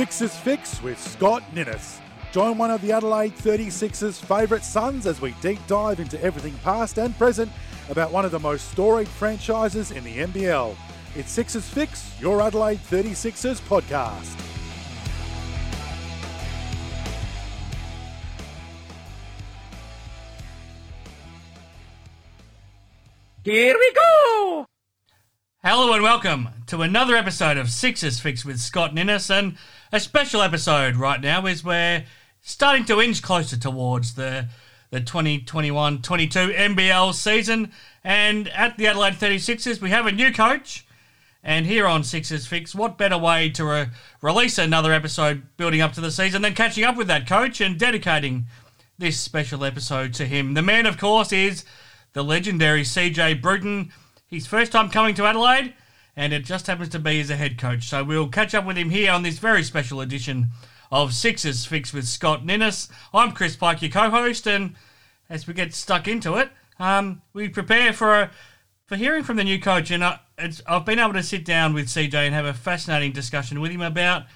Sixers Fix with Scott Ninnis. Join one of the Adelaide 36ers' favourite sons as we deep dive into everything past and present about one of the most storied franchises in the NBL. It's Sixers Fix, your Adelaide 36ers podcast. Here we go! Hello and welcome to another episode of Sixers Fix with Scott Ninnis, and a special episode right now is we're starting to inch closer towards the the 2021-22 NBL season, and at the Adelaide 36ers we have a new coach, and here on Sixers Fix, what better way to re- release another episode building up to the season than catching up with that coach and dedicating this special episode to him. The man, of course, is the legendary CJ Bruton. His first time coming to Adelaide, and it just happens to be as a head coach. So we'll catch up with him here on this very special edition of Sixers Fix with Scott Ninnis. I'm Chris Pike, your co-host, and as we get stuck into it, um, we prepare for a, for hearing from the new coach. And I, it's, I've been able to sit down with CJ and have a fascinating discussion with him about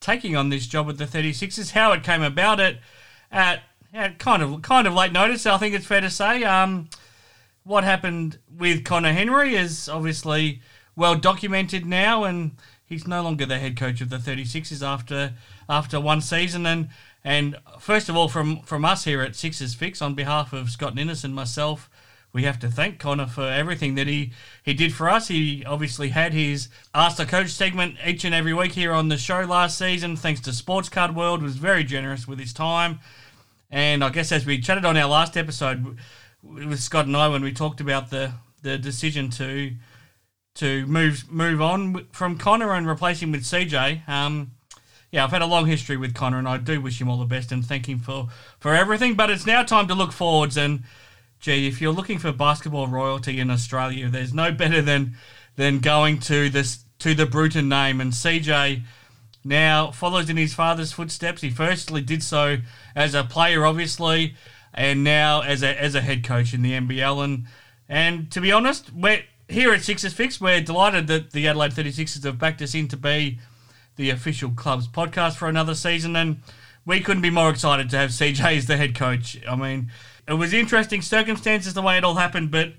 taking on this job at the 36ers, how it came about it at, at kind of kind of late notice. I think it's fair to say. Um, what happened with Conor Henry is obviously well documented now, and he's no longer the head coach of the 36ers after after one season. And and first of all, from from us here at Sixers Fix, on behalf of Scott Ninnis and myself, we have to thank Conor for everything that he, he did for us. He obviously had his Ask the Coach segment each and every week here on the show last season, thanks to Sports Card World, was very generous with his time. And I guess as we chatted on our last episode with Scott and I when we talked about the, the decision to to move move on from Conor and replace him with CJ. Um, yeah, I've had a long history with Conor, and I do wish him all the best and thank him for for everything. But it's now time to look forwards. And gee, if you're looking for basketball royalty in Australia, there's no better than than going to this to the Bruton name. And CJ now follows in his father's footsteps. He firstly did so as a player, obviously, and now as a as a head coach in the NBL. And and to be honest, we're here at Sixers Fix, we're delighted that the Adelaide 36ers have backed us in to be the official club's podcast for another season, and we couldn't be more excited to have CJ as the head coach. I mean, it was interesting circumstances the way it all happened, but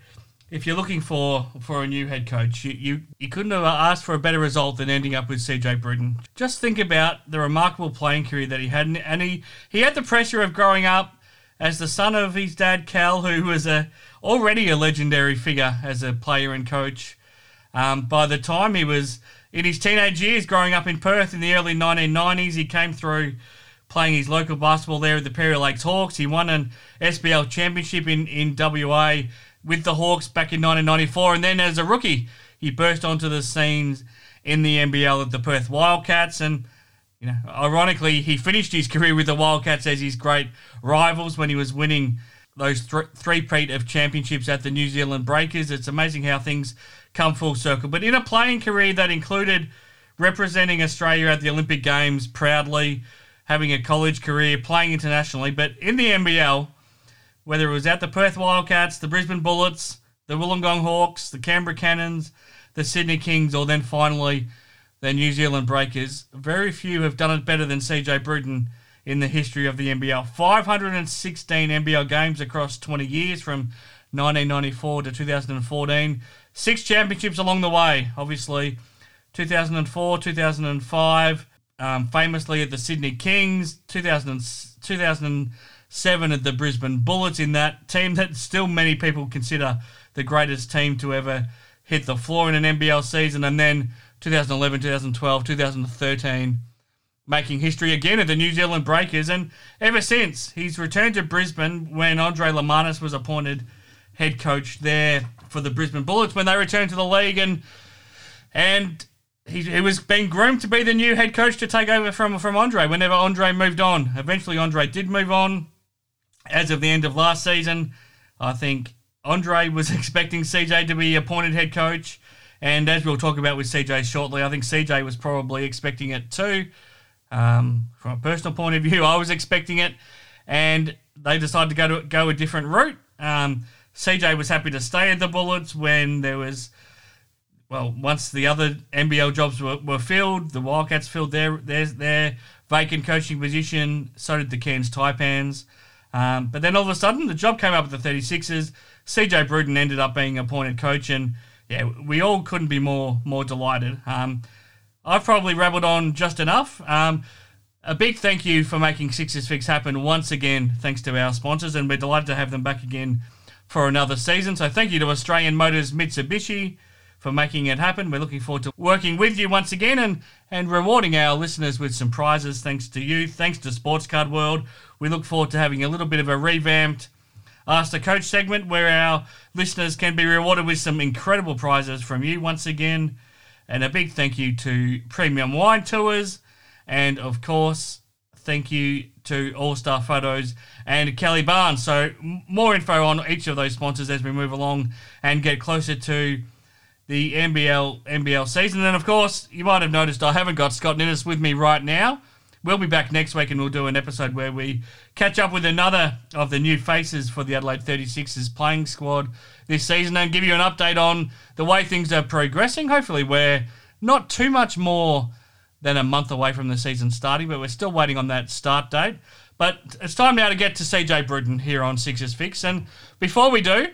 if you're looking for for a new head coach, you, you, you couldn't have asked for a better result than ending up with CJ Bruton. Just think about the remarkable playing career that he had, and he, he had the pressure of growing up as the son of his dad Cal, who was a already a legendary figure as a player and coach. Um, by the time he was in his teenage years, growing up in Perth in the early 1990s, he came through playing his local basketball there at the Perry Lakes Hawks. He won an SBL championship in, in WA with the Hawks back in 1994, and then as a rookie, he burst onto the scenes in the NBL at the Perth Wildcats, and you know, ironically, he finished his career with the Wildcats as his great rivals when he was winning those th- three-peat of championships at the New Zealand Breakers. It's amazing how things come full circle. But in a playing career that included representing Australia at the Olympic Games proudly, having a college career, playing internationally, but in the NBL, whether it was at the Perth Wildcats, the Brisbane Bullets, the Wollongong Hawks, the Canberra Cannons, the Sydney Kings, or then finally the New Zealand Breakers, very few have done it better than CJ Bruton in the history of the NBL. 516 NBL games across 20 years from 1994 to 2014. Six championships along the way, obviously. 2004, 2005, um, famously at the Sydney Kings, 2000, 2007 at the Brisbane Bullets, in that team that still many people consider the greatest team to ever hit the floor in an NBL season, and then 2011, 2012, 2013 making history again at the New Zealand Breakers. And ever since, he's returned to Brisbane when Andre Lemanis was appointed head coach there for the Brisbane Bullets when they returned to the league. And and he, he was being groomed to be the new head coach to take over from, from Andre whenever Andre moved on. Eventually, Andre did move on as of the end of last season. I think Andre was expecting CJ to be appointed head coach. And as we'll talk about with CJ shortly, I think CJ was probably expecting it too. Um, from a personal point of view, I was expecting it, and they decided to go to go a different route. Um, CJ was happy to stay at the Bullets when there was well, once the other NBL jobs were, were filled, the Wildcats filled their their their vacant coaching position. So did the Cairns Taipans. Um, but then all of a sudden, the job came up at the 36ers. CJ Bruton ended up being appointed coach, and yeah, we all couldn't be more more delighted. Um, I've probably rabbled on just enough. Um, a big thank you for making Sixers Fix happen once again, thanks to our sponsors, and we're delighted to have them back again for another season. So thank you to Australian Motors Mitsubishi for making it happen. We're looking forward to working with you once again and, and rewarding our listeners with some prizes thanks to you, thanks to Sports Card World. We look forward to having a little bit of a revamped Ask the Coach segment where our listeners can be rewarded with some incredible prizes from you once again. And a big thank you to Premium Wine Tours. And of course, thank you to All Star Photos and Kelly Barnes. So, more info on each of those sponsors as we move along and get closer to the NBL NBL season. And of course, you might have noticed I haven't got Scott Ninnis with me right now. We'll be back next week and we'll do an episode where we catch up with another of the new faces for the Adelaide 36ers playing squad this season and give you an update on the way things are progressing. Hopefully, we're not too much more than a month away from the season starting, but we're still waiting on that start date. But it's time now to get to CJ Bruton here on Sixers Fix. And before we do,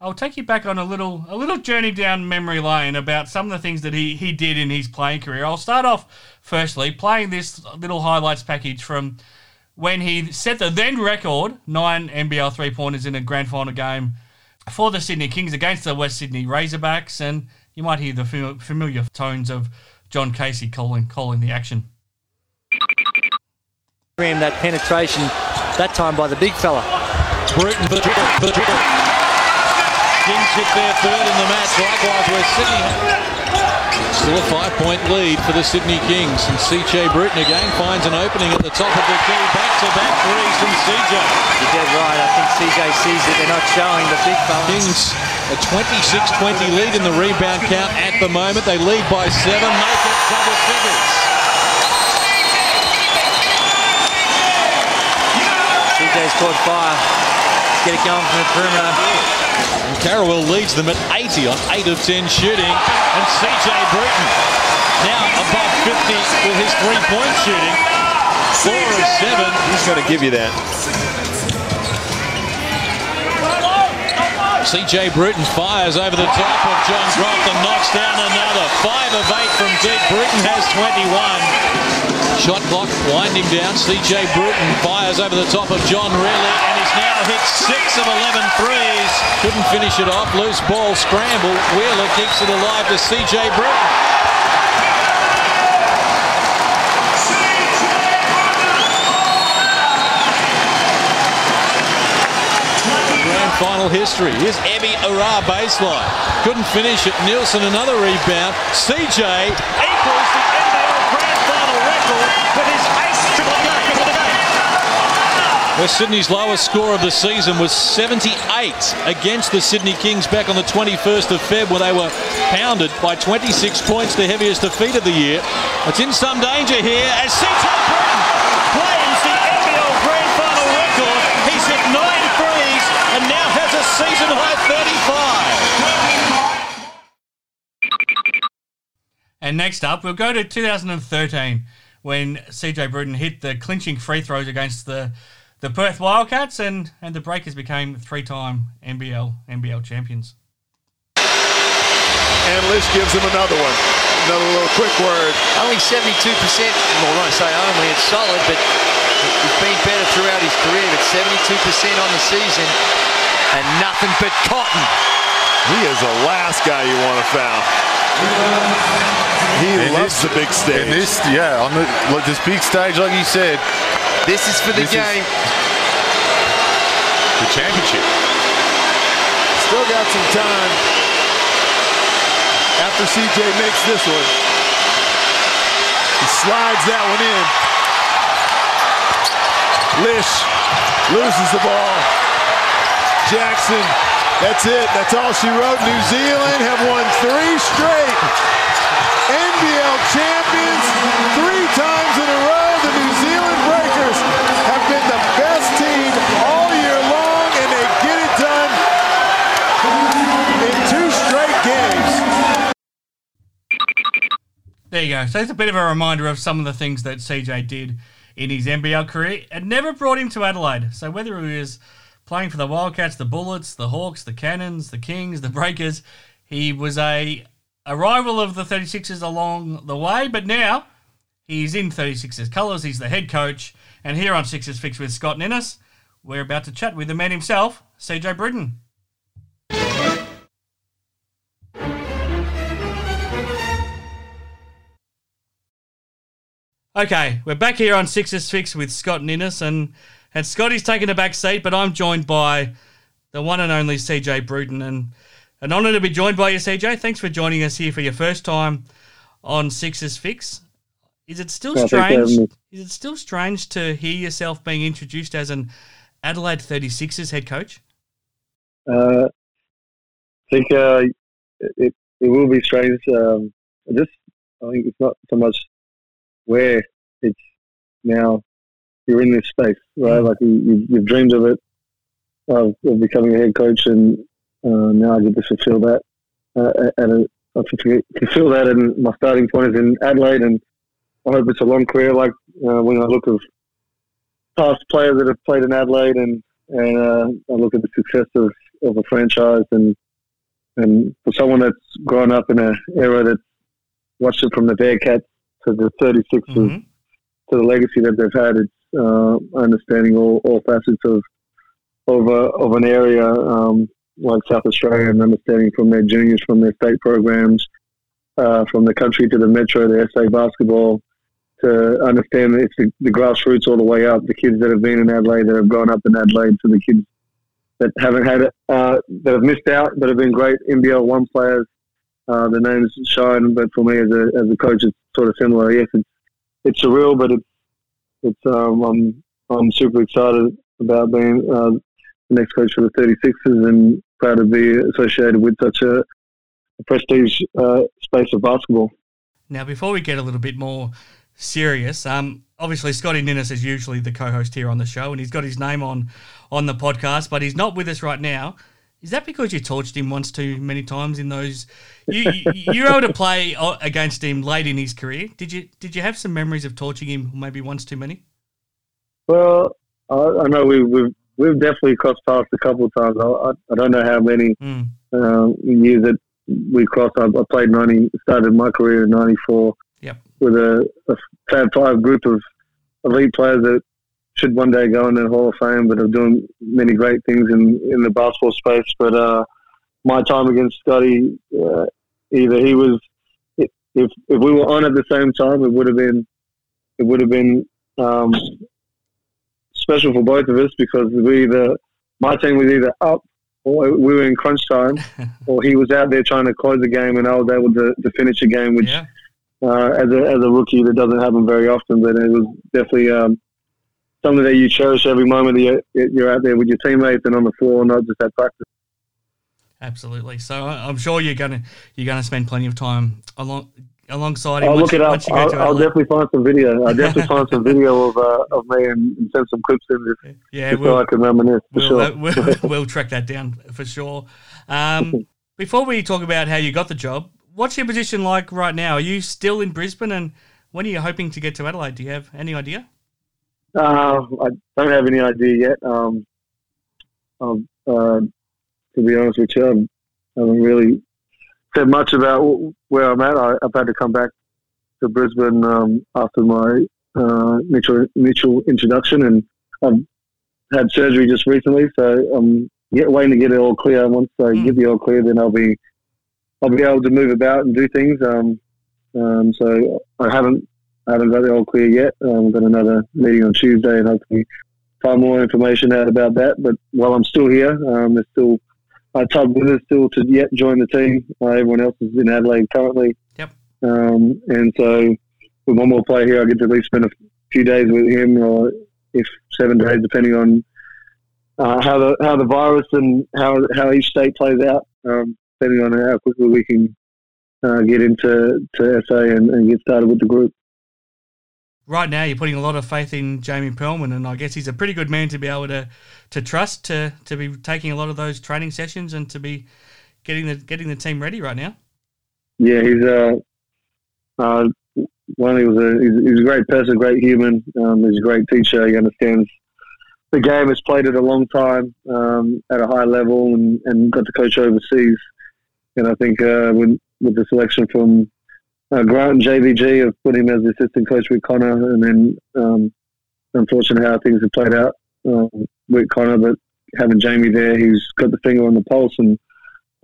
I'll take you back on a little a little journey down memory lane about some of the things that he, he did in his playing career. I'll start off firstly playing this little highlights package from when he set the then record nine NBL three pointers in a grand final game for the Sydney Kings against the West Sydney Razorbacks, and you might hear the familiar tones of John Casey calling calling the action. That penetration, that time by the big fella. Bruton, but, but, Kings hit their third in the match. Likewise, where Sydney still a five-point lead for the Sydney Kings. And CJ Bruton again finds an opening at the top of the key. Back-to-back threes from CJ. You're dead right. I think CJ sees that they're not showing the big fellas. Kings a 26-20 lead in the rebound count at the moment. They lead by seven, make it double figures. CJ's caught fire. Let's get it going from the perimeter. And Carrawell leads them at 80 on 8 of 10 shooting. And CJ Bruton now above 50 with his three-point shooting. 4 of 7. He's going to give you that. CJ Bruton fires over the top of John Croft and knocks down another. 5 of 8 from deep. Bruton has 21. Shot clock winding down. CJ Bruton fires over the top of John Riley and he's now hit 6 of 11 threes. Couldn't finish it off. Loose ball scramble. Wheeler keeps it alive to CJ Bruton. Grand final history. Here's Evie Ara baseline. Couldn't finish it. Nielsen another rebound. CJ equals the West Sydney's lowest score of the season was 78 against the Sydney Kings back on the 21st of Feb where they were pounded by 26 points, the heaviest defeat of the year. It's in some danger here as CJ Bruton claims the NBL Grand Final record. He's hit nine threes and now has a season high 35. And next up, we'll go to 2013 when CJ Bruton hit the clinching free throws against the the Perth Wildcats and, and the Breakers became three-time NBL NBL champions. And Lisch gives him another one. Another little quick word. Only 72%. Well, when I say only, it's solid, but he's been better throughout his career. But 72% on the season and nothing but cotton. He is the last guy you want to foul. He and loves this, the big stage. And this, yeah, on the this big stage, like you said. This is for the game. The championship. Still got some time after CJ makes this one. He slides that one in. Lisch loses the ball. Jackson that's it. That's all she wrote. New Zealand have won three straight NBL champions three times in a row. The New Zealand Breakers have been the best team all year long, and they get it done in two straight games. There you go. So it's a bit of a reminder of some of the things that CJ did in his NBL career. It never brought him to Adelaide. So whether he was playing for the Wildcats, the Bullets, the Hawks, the Cannons, the Kings, the Breakers, he was a, a rival of the 36ers along the way. But now he's in 36ers colours. He's the head coach. And here on Sixers Fix with Scott Ninnis, we're about to chat with the man himself, CJ Bruton. Okay, we're back here on Sixers Fix with Scott Ninnis, and and Scotty's taking a back seat, but I'm joined by the one and only CJ Bruton, and an honour to be joined by you, CJ. Thanks for joining us here for your first time on Sixers Fix. Is it still strange? Is it still strange to hear yourself being introduced as an Adelaide 36ers head coach? Uh, I think uh, it, it will be strange. Um, I just I think it's not so much where it's now you're in this space, right? Mm. Like you, you, you've dreamed of it, of, of becoming a head coach, and uh, now I get to fulfill that. Uh, at a, I fulfill fulfill that, and my starting point is in Adelaide, and I hope it's a long career. Like uh, when I look at past players that have played in Adelaide, and and uh, I look at the success of, of a franchise, and and for someone that's grown up in an era that watched it from the Bearcats to the 36ers Mhm. to the legacy that they've had, it's uh, understanding all, all facets of of, a, of an area um, like South Australia and understanding from their juniors, from their state programs, uh, from the country to the metro, the SA basketball, to understand that it's the, the grassroots all the way up. The kids that have been in Adelaide, that have grown up in Adelaide, to the kids that haven't had it, uh, that have missed out, that have been great NBL one players. Uh, the names shine, but for me as a as a coach, it's sort of similar. Yes, it's it's surreal, but it's it's um, I'm I'm super excited about being uh, the next coach for the 36ers and proud to be associated with such a, a prestige uh, space of basketball. Now, before we get a little bit more serious, um, obviously Scotty Ninnis is usually the co-host here on the show, and he's got his name on on the podcast, but he's not with us right now. Is that because you torched him once too many times in those? You you, you were able to play against him late in his career. Did you did you have some memories of torching him maybe once too many? Well, I, I know we, we've we've definitely crossed paths a couple of times. I, I, don't know how many Mm. um, years that we crossed. I, I played ninety, started my career in '94 Yep. with a, a Fab Five group of elite players that should one day go in the Hall of Fame, but are doing many great things in, in the basketball space. But uh, my time against Scotty, uh, either he was, if if we were on at the same time, it would have been, it would have been um, special for both of us because we either my team was either up or we were in crunch time, or he was out there trying to close the game, and I was able to, to finish a game, which Yeah. Uh, as a as a rookie that doesn't happen very often. But it was definitely um, something that you cherish every moment that you're, you're out there with your teammates and on the floor, and not just at practice. Absolutely. So I- I'm sure you're gonna you're gonna spend plenty of time along alongside him. I'll look it up. you I'll, I'll definitely find some video. I'll definitely find some video of uh, of me and, and send some clips in just, Yeah, just we'll, so I can reminisce for we'll, sure. uh, we'll, we'll track that down for sure. Um, before we talk about how you got the job, what's your position like right now? Are you still in Brisbane, and when are you hoping to get to Adelaide? Do you have any idea? Uh, I don't have any idea yet. Um, um, uh, to be honest with you, I haven't really said much about where I'm at. I, I've had to come back to Brisbane um, after my uh, initial, initial introduction, and I've had surgery just recently, so I'm yet waiting to get it all clear. Once I Mm. get the all clear, then I'll be I'll be able to move about and do things. Um, um, so I haven't I haven't got it all clear yet. Um, I've got another meeting on Tuesday and hopefully find more information out about that. But while I'm still here, um, there's still uh, Todd Withers still to yet join the team. Uh, everyone else is in Adelaide currently. Yep. Um, and so with one more player here, I get to at least spend a few days with him, or if seven days, depending on uh, how the how the virus and how how each state plays out. Um, depending on how quickly we can uh, get into to SA and, and get started with the group. Right now, you're putting a lot of faith in Jamie Perlman, and I guess he's a pretty good man to be able to, to trust to, to be taking a lot of those training sessions and to be getting the getting the team ready right now. Yeah, he's uh, uh, one, he was a he's, he's a great person, great human. Um, he's a great teacher. He understands the game. Has played it a long time um, at a high level, and, and got to coach overseas. And I think uh, with with the selection from uh, Grant and JVG, have put him as the assistant coach with Conor, and then um, unfortunately how things have played out um, with Conor, but having Jamie there, who's got the finger on the pulse and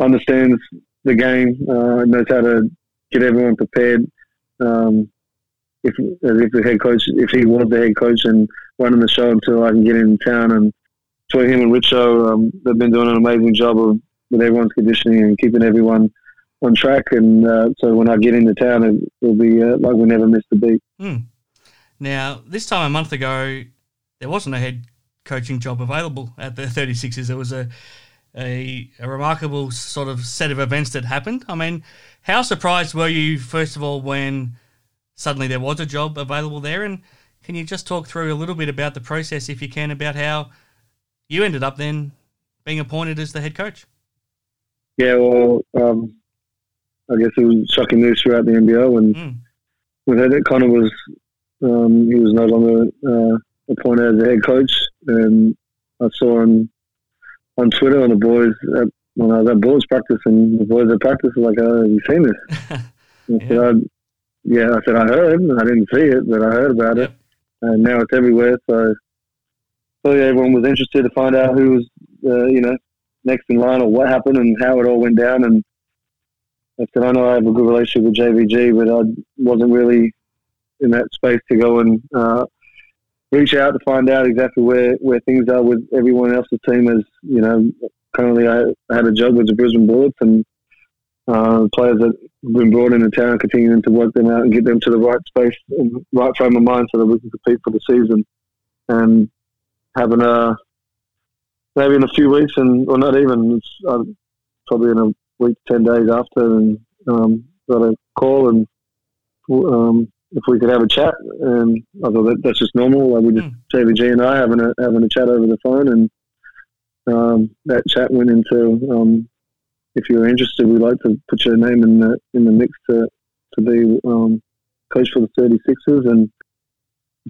understands the game, uh, knows how to get everyone prepared. Um, if if the head coach, if he was the head coach and running the show until I can get in town, and between him and Richo, um, they've been doing an amazing job of with everyone's conditioning and keeping everyone on track. And uh, so when I get into town, it will be uh, like we never missed a beat. Mm. Now, this time a month ago, there wasn't a head coaching job available at the 36ers. It was a, a, a remarkable sort of set of events that happened. I mean, how surprised were you, first of all, when suddenly there was a job available there? And can you just talk through a little bit about the process, if you can, about how you ended up then being appointed as the head coach? Yeah, well, um, I guess it was shocking news throughout the NBL, and Mm. we heard that Conor was um, he was no longer uh, appointed as the head coach, and I saw him on Twitter on the boys at, when I was at boys practice, and the boys at practice were like, oh, "Have you seen this?" And I "Yeah." I said, "I heard. I didn't see it, but I heard about it, and now it's everywhere." So, so yeah, everyone was interested to find out who was, uh, you know, next in line or what happened and how it all went down, and I said, I know I have a good relationship with JVG, but I wasn't really in that space to go and uh, reach out to find out exactly where, where things are with everyone else's team. As you know, currently I, had a job with the Brisbane Bullets and uh, players that have been brought into town, continuing to work them out and get them to the right space and right frame of mind so that we can compete for the season. And having a maybe in a few weeks, and or not even, it's, uh, probably in a week, ten days after, and um, got a call and um, if we could have a chat. And I thought that, that's just normal. Like we just JVG and I having a having a chat over the phone, and um, that chat went into um, if you're interested, we'd like to put your name in the in the mix to to be um, coach for the 36ers and.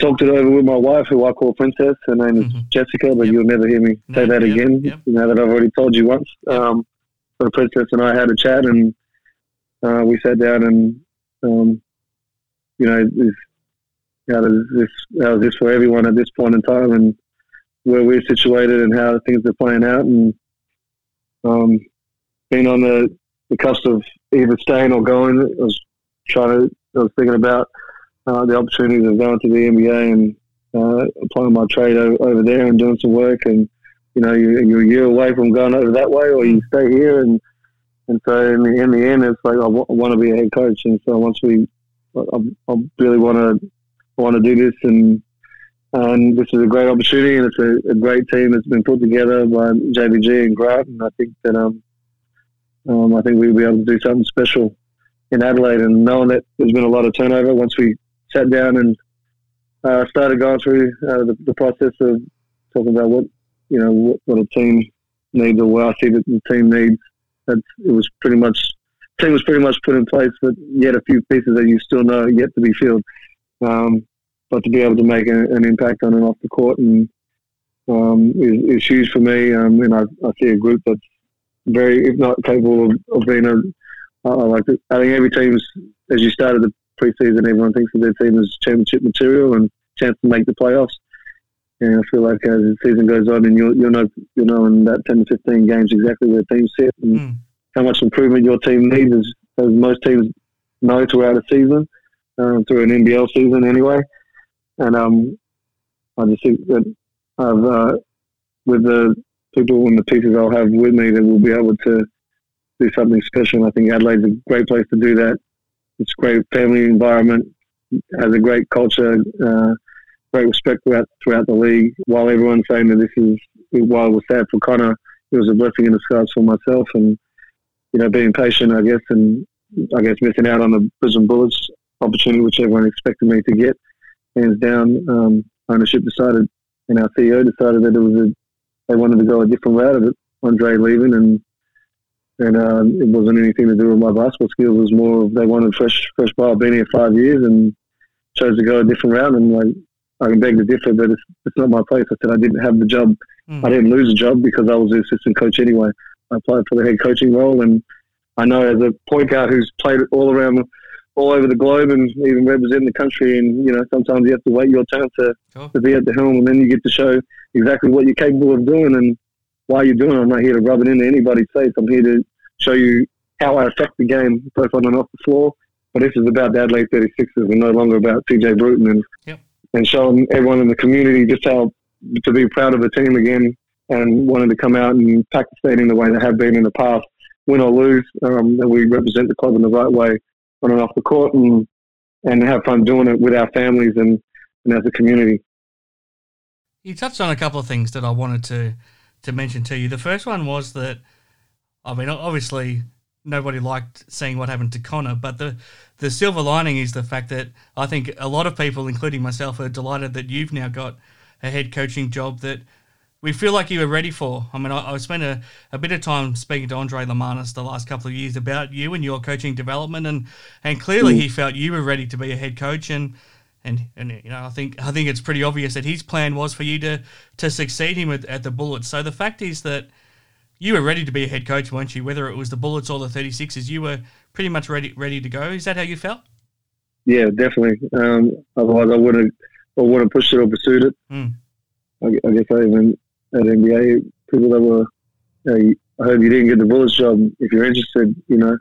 Talked it over with my wife, who I call Princess. Her name is Jessica, but you'll never hear me say that yep, again. yep. Now that I've already told you once. Um, but Princess and I had a chat, and uh, we sat down and um, you know, is how does this how is this for everyone at this point in time, and where we're situated, and how things are playing out, and um, being on the, the cusp of either staying or going. I was trying to, I was thinking about uh, the opportunities of going to the NBA and uh, applying my trade over there and doing some work, and you know, you're, you're a year away from going over that way, or you stay here, and and so in the, in the end, it's like I want to be a head coach, and so once we I, I really want to want to do this, and and this is a great opportunity, and it's a, a great team that's been put together by JVG and Grant, and I think that um, um I think we'll be able to do something special in Adelaide, and knowing that there's been a lot of turnover once we sat down and uh, started going through uh, the, the process of talking about what you know what, what a team needs or what I see that the team needs. It was pretty much team was pretty much put in place, but yet a few pieces that you still know yet to be filled. Um, but to be able to make a, an impact on and off the court and um, is, is huge for me. Um, and I, I see a group that's very, if not capable of, of being a. I like. I think every team's as you started the preseason, everyone thinks that their team is championship material and chance to make the playoffs. And I feel like as the season goes on, and you'll, you'll know you'll know in that ten to fifteen games exactly where teams sit and how much improvement your team needs, as, as most teams know throughout a season, um, through an NBL season anyway. And um, I just think that I've, uh, with the people and the pieces I'll have with me, that we'll be able to do something special. And I think Adelaide's a great place to do that. It's a great family environment, has a great culture, uh, great respect throughout, throughout the league. While everyone's saying that this is, while it was sad for Conor, it was a blessing in disguise for myself. And you know, being patient, I guess, and I guess missing out on the Brisbane Bullets opportunity, which everyone expected me to get, hands down. Um, ownership decided, and our CEO decided that it was a, they wanted to go a different route of it. Andre leaving, and and um, it wasn't anything to do with my basketball skills. It was more of they wanted fresh fresh blood. I've been here five years and chose to go a different route. And like I can beg to differ, but it's it's not my place. I said I didn't have the job. Mm. I didn't lose a job because I was the assistant coach anyway. I applied for the head coaching role, and I know as a point guard who's played all around, all over the globe, and even representing the country, and you know sometimes you have to wait your turn to, to be at the helm, and then you get to show exactly what you're capable of doing and why you're doing it. I'm not here to rub it into anybody's face. I'm here to show you how I affect the game, both on and off the floor. But this is about the Adelaide 36ers and no longer about CJ Bruton and Yep. and showing everyone in the community just how to be proud of the team again and wanting to come out and pack the stadium the way they have been in the past, win or lose, um, that we represent the club in the right way on and off the court and and have fun doing it with our families and, and as a community. You touched on a couple of things that I wanted to to mention to you. The first one was that, I mean, obviously nobody liked seeing what happened to Conor, but the the silver lining is the fact that I think a lot of people, including myself, are delighted that you've now got a head coaching job that we feel like you were ready for. I mean, I, I spent a, a bit of time speaking to Andre Lemanis the last couple of years about you and your coaching development, and and clearly mm. he felt you were ready to be a head coach, and and and you know I think I think it's pretty obvious that his plan was for you to to succeed him at, at the Bullets. So the fact is that you were ready to be a head coach, weren't you? Whether it was the Bullets or the 36ers, you were pretty much ready ready to go. Is that how you felt? Yeah, definitely. Um, otherwise, I would have I would have pushed it or pursued it. Mm. I, I guess I even at NBA people that were, hey, I heard you didn't get the Bullets job. If you're interested, you know,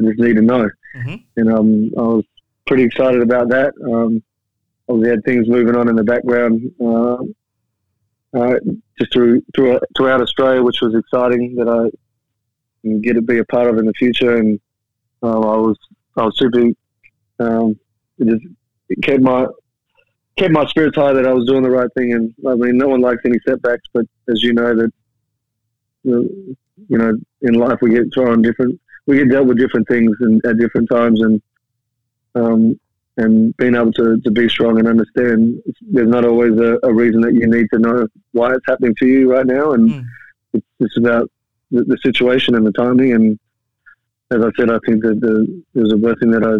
I just need to know. Mhm. And um, I was pretty excited about that. Um, obviously had things moving on in the background, uh, uh, just through, through throughout Australia, which was exciting that I get to be a part of in the future. And um, I was I was super. Um, it just it kept my kept my spirits high that I was doing the right thing. And I mean, no one likes any setbacks, but as you know, that you know, in life we get thrown different, we get dealt with different things and at different times, and um, and being able to, to be strong and understand there's not always a, a reason that you need to know why it's happening to you right now, and Mm. it's, it's about the, the situation and the timing. And as I said, I think that the, it was a blessing that I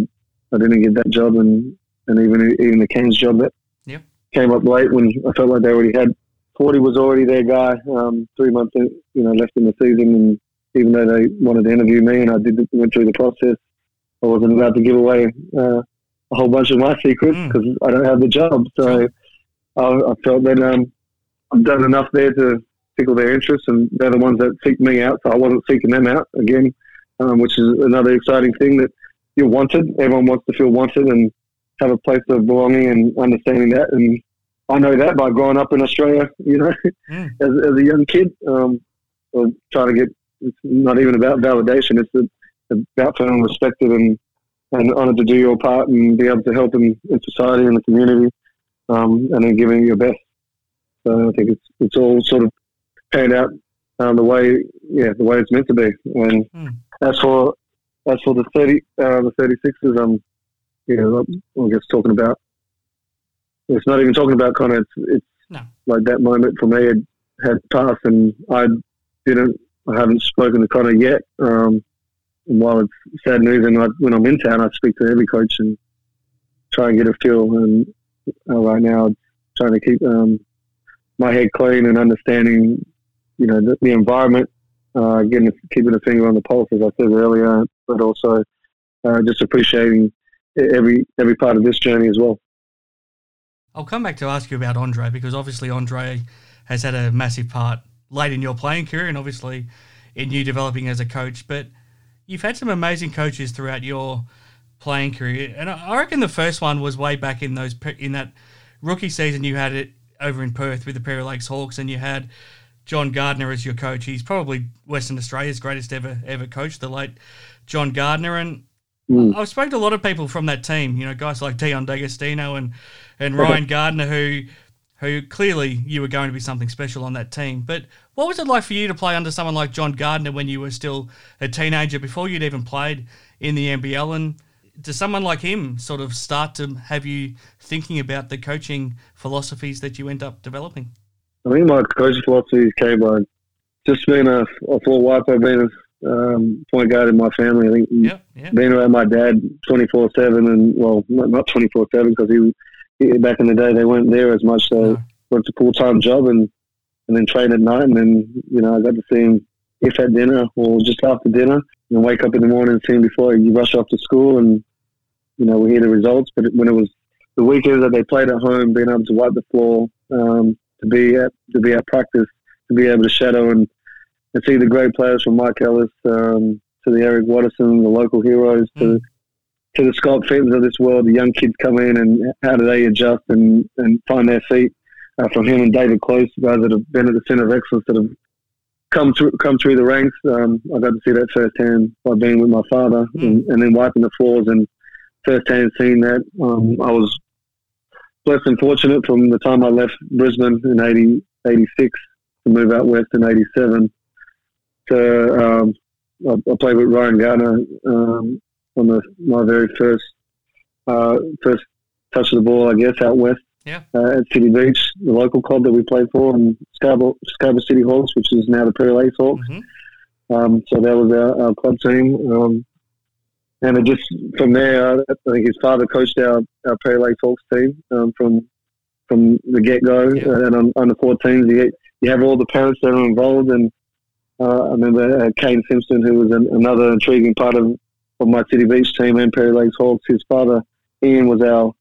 I didn't get that job, and and even even the Cairns job that Yep. came up late when I felt like they already had. Forde was already their guy. Um, three months, in, you know, left in the season, and even though they wanted to interview me, and I did went through the process, I wasn't about to give away uh, a whole bunch of my secrets Mm. because I don't have the job. So I, I felt that um, I've done enough there to tickle their interest, and they're the ones that seek me out. So I wasn't seeking them out again, um, which is another exciting thing that you're wanted. Everyone wants to feel wanted and have a place of belonging and understanding that. And I know that by growing up in Australia, you know, Mm. as, as a young kid, um, trying to get. It's not even about validation. It's about feeling respected and and honoured to do your part and be able to help in, in society and the community, um, and then giving your best. So I think it's it's all sort of panned out um, the way yeah the way it's meant to be. And Hmm. as for as for the thirty uh, the thirty sixes, um, you know, I guess talking about it's not even talking about Conor. it's, it's No. like that moment for me had, had passed and I didn't I haven't spoken to Conor yet. Um, while it's sad news, and when I'm in town, I speak to every coach and try and get a feel. And uh, right now, trying to keep um, my head clean and understanding, you know, the, the environment, uh, getting keeping a finger on the pulse, as I said earlier, but also uh, just appreciating every every part of this journey as well. I'll come back to ask you about Andre because obviously Andre has had a massive part late in your playing career and obviously in you developing as a coach. But you've had some amazing coaches throughout your playing career, and I reckon the first one was way back in those in that rookie season you had it over in Perth with the Perry Lakes Hawks, and you had John Gardner as your coach. He's probably Western Australia's greatest ever ever coach, the late John Gardner, and Mm. I've spoken to a lot of people from that team. You know, guys like Dion D'Agostino and and Ryan Gardner, who who clearly you were going to be something special on that team. But what was it like for you to play under someone like John Gardner when you were still a teenager, before you'd even played in the NBL? And does someone like him sort of start to have you thinking about the coaching philosophies that you end up developing? I think my coaching philosophy came by just being a, a full wiper, being um, point guard in my family. I think Yep, yep. being around my dad 24 7 and well not not 24 7 because he back in the day they weren't there as much. So No. worked a full-time job and and then train at night and then you know I got to see him if at dinner or just after dinner and wake up in the morning and see him before you rush off to school and you know we hear the results. But when it was the weekends that they played at home being able to wipe the floor um, to be at to be at practice to be able to shadow and, and see the great players from Mike Ellis um, to the Eric Watterson, the local heroes, to to the Scott Fittons of this world, the young kids come in and how do they adjust and, and find their feet. Uh, from him and David Close, guys that have been at the centre of excellence that have come through come through the ranks. Um, I got to see that firsthand by being with my father and, and then wiping the floors and firsthand seeing that. Um, I was blessed and fortunate from the time I left Brisbane in 80, 86 to move out west in 87 to um, I, I played with Ryan Gardner um, on the, my very first uh, first touch of the ball, I guess, out west Yeah. uh, at City Beach, the local club that we played for, and Scarborough, Scarborough City Hawks, which is now the Perry Lakes Hawks. Mhm. Um, so that was our, our club team. Um, and it just from there, I think his father coached our, our Perry Lakes Hawks team um, from from the get go. Yeah. And on, on the 14s, you, you have all the parents that are involved. And uh, I remember uh, Kane Simpson, who was an, another intriguing part of, of my City Beach team and Perry Lakes Hawks. His father, Ian, was our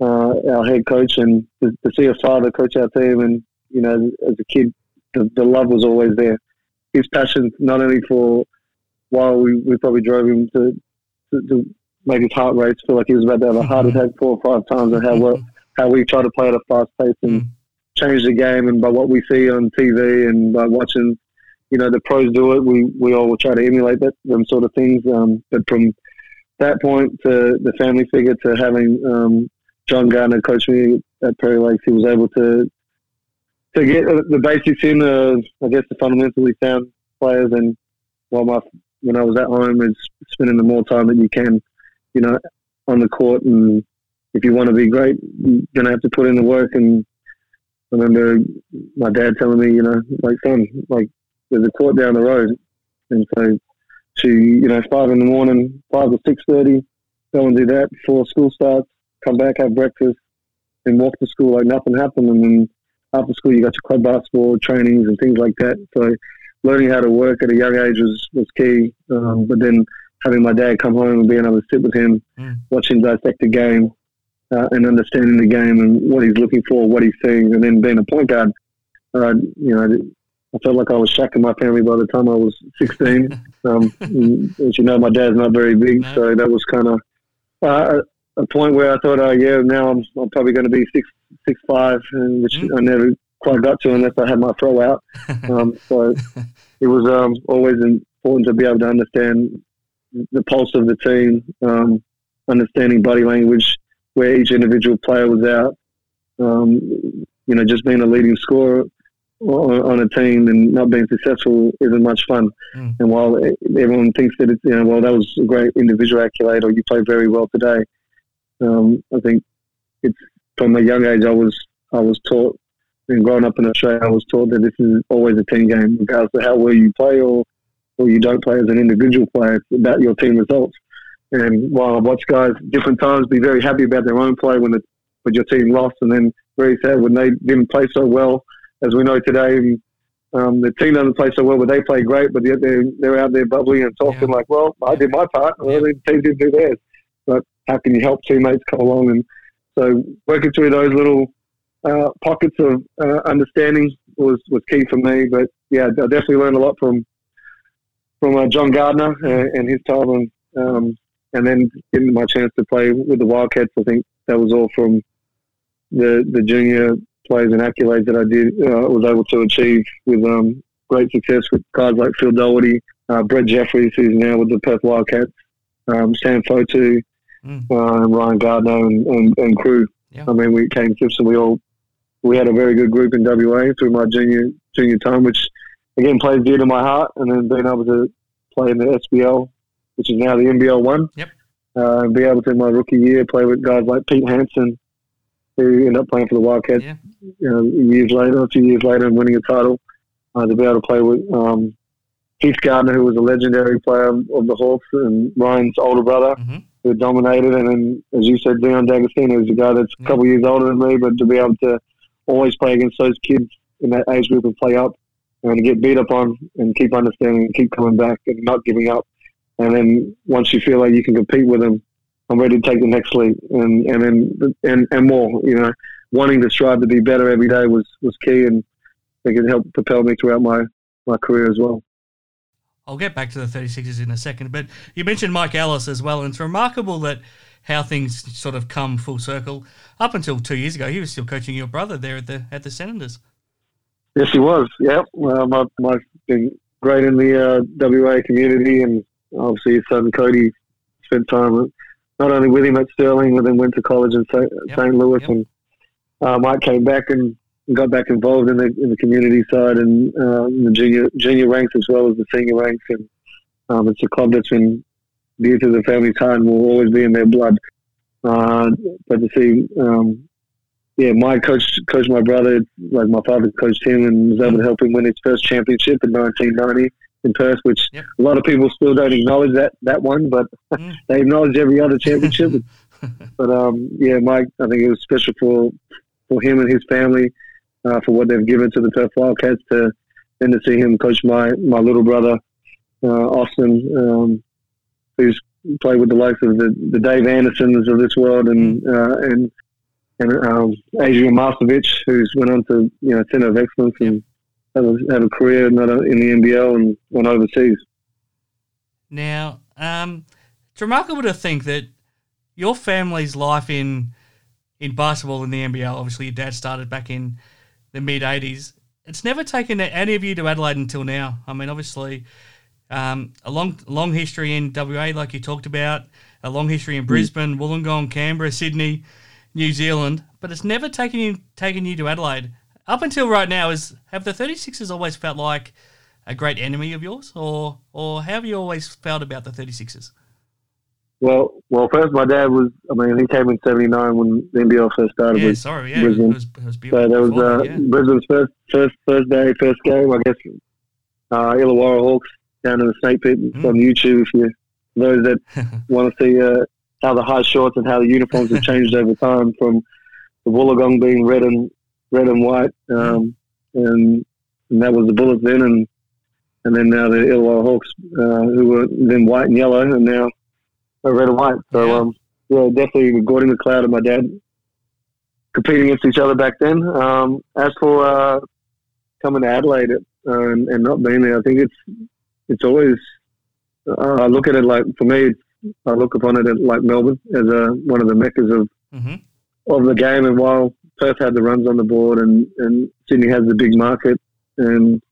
uh, our head coach, and to, to see a father coach our team, and you know, as a kid, the, the love was always there. His passion, not only for while we, we probably drove him to, to, to make his heart race feel like he was about to have a heart attack four or five times, and how well, how we try to play at a fast pace and Mm. change the game, and by what we see on TV and by watching, you know, the pros do it, we we all will try to emulate that them sort of things. Um, but from that point to the family figure to having um, John Gardner coach me at Perry Lakes, he was able to to get the basics in. Uh, I guess the fundamentally sound players, and while my when I was at home, is spending the more time that you can, you know, on the court. And if you want to be great, you're gonna have to put in the work. And I remember my dad telling me, you know, like son, like there's a court down the road, and so to you know five in the morning, five or six thirty, go and do that before school starts. Come back, have breakfast, and walk to school like nothing happened. And then after school, you got your club basketball trainings and things like that. So learning how to work at a young age was was key. Um, but then having my dad come home and being able to sit with him, Mm. watch him dissect the game, uh, and understanding the game and what he's looking for, what he's seeing, and then being a point guard, uh, you know, I felt like I was shacking my family by the time I was 16. um, as you know, my dad's not very big, so that was kind of uh, a point where I thought, oh yeah, now I'm, I'm probably going to be six six five, and which Mm. I never quite got to unless I had my throw out. Um, so it was um, always important to be able to understand the pulse of the team, um, understanding body language, where each individual player was out. Um, you know, just being a leading scorer on, on a team and not being successful isn't much fun. Mm. And while everyone thinks that it's, you know, well, that was a great individual accolade or you played very well today, um, I think it's from a young age I was I was taught and growing up in Australia, I was taught that this is always a team game, regardless of how well you play or, or you don't play as an individual player. It's about your team results. And while I watch guys different times be very happy about their own play when the, when your team lost, and then very sad when they didn't play so well as we know today. Um, the team doesn't play so well, but they play great. But yet they're they're out there bubbling and talking Yeah. like, "Well, I did my part. Well, the team didn't do theirs." But how can you help teammates come along? And so working through those little uh, pockets of uh, understanding was, was key for me. But yeah, I definitely learned a lot from from uh, John Gardner and, and his time, and um, and then getting my chance to play with the Wildcats. I think that was all from the the junior plays and accolades that I did uh, was able to achieve with um, great success with guys like Phil Doherty, uh, Brett Jeffries, who's now with the Perth Wildcats, um, Sam Fotu, Mm. uh, Ryan Gardner, and, and, and crew. Yeah. I mean, we came Simpson. We all we had a very good group in WA through my junior junior time, which again plays dear to my heart. And then being able to play in the SBL, which is now the NBL one. Yep. Uh, and be able to in my rookie year play with guys like Pete Hansen, who ended up playing for the Wildcats. Yeah. You know, years later, a few years later, and winning a title. Uh, to be able to play with um, Keith Gardner, who was a legendary player of the Hawks, and Ryan's older brother, Mhm. who dominated. And then, as you said, Dion D'Agostino is a guy that's a couple years older than me, but to be able to always play against those kids in that age group and play up and get beat up on and keep understanding and keep coming back and not giving up. And then once you feel like you can compete with them, I'm ready to take the next leap and, and then and, and more. You know, wanting to strive to be better every day was, was key and I think it helped propel me throughout my, my career as well. I'll get back to the 36ers in a second, but you mentioned Mike Ellis as well, and it's remarkable that how things sort of come full circle. Up until two years ago, he was still coaching your brother there at the at the Senators. Yes, he was. Yep. Um, I've, I've been great in the uh, WA community, and obviously his son Cody spent time not only with him at Stirling, but then went to college in St. Yep, St. Louis, yep. and uh, Mike came back and got back involved in the in the community side and uh, in the junior junior ranks as well as the senior ranks, and um, it's a club that's been dear to the family's heart and will always be in their blood. Uh, but to see um, yeah, my coach coached my brother like my father coached him and was able to help him win his first championship in 1990 in Perth, which Yep. a lot of people still don't acknowledge that that one, but Mm. they acknowledge every other championship. but um, yeah, Mike, I think it was special for for him and his family uh, for what they've given to the Perth Wildcats to and to see him coach my my little brother uh, Austin, um, who's played with the likes of the, the Dave Andersons of this world and uh, and and um, Adrian Mastovic, who's went on to you know Center of Excellence and have a, have a career not in the NBL and went overseas. Now, um, it's remarkable to think that your family's life in in basketball in the NBL. Obviously, your dad started back in the mid '80s. It's never taken any of you to Adelaide until now. I mean, obviously, um, a long long history in WA, like you talked about, a long history in Brisbane, Wollongong, Canberra, Sydney, New Zealand, but it's never taken you taken you to Adelaide. Up until right now, is have the 36ers always felt like a great enemy of yours, or or how have you always felt about the 36ers? Well, well, first my dad was. I mean, he came in '79 when the NBL first started. Yeah, with sorry, yeah, Brisbane. it was, it was beautiful. So that was uh, yeah. Brisbane's first first first day, first game. I guess uh, Illawarra Hawks down in the Snake Pit Mm. on YouTube. If you those that want to see uh, how the high shorts and how the uniforms have changed over time from the Wollongong being red and red and white, um, and, and that was the Bullets then, and and then now the Illawarra Hawks, uh, who were then white and yellow, and now red and white. So Yeah. um, yeah, definitely Gordon McLeod and my dad competing against each other back then. Um, as for uh, coming to Adelaide uh, and, and not being there, I think it's it's always uh, I look at it like for me, I look upon it like Melbourne as a one of the meccas of hmm of the game. And while Perth had the runs on the board and, and Sydney has the big market and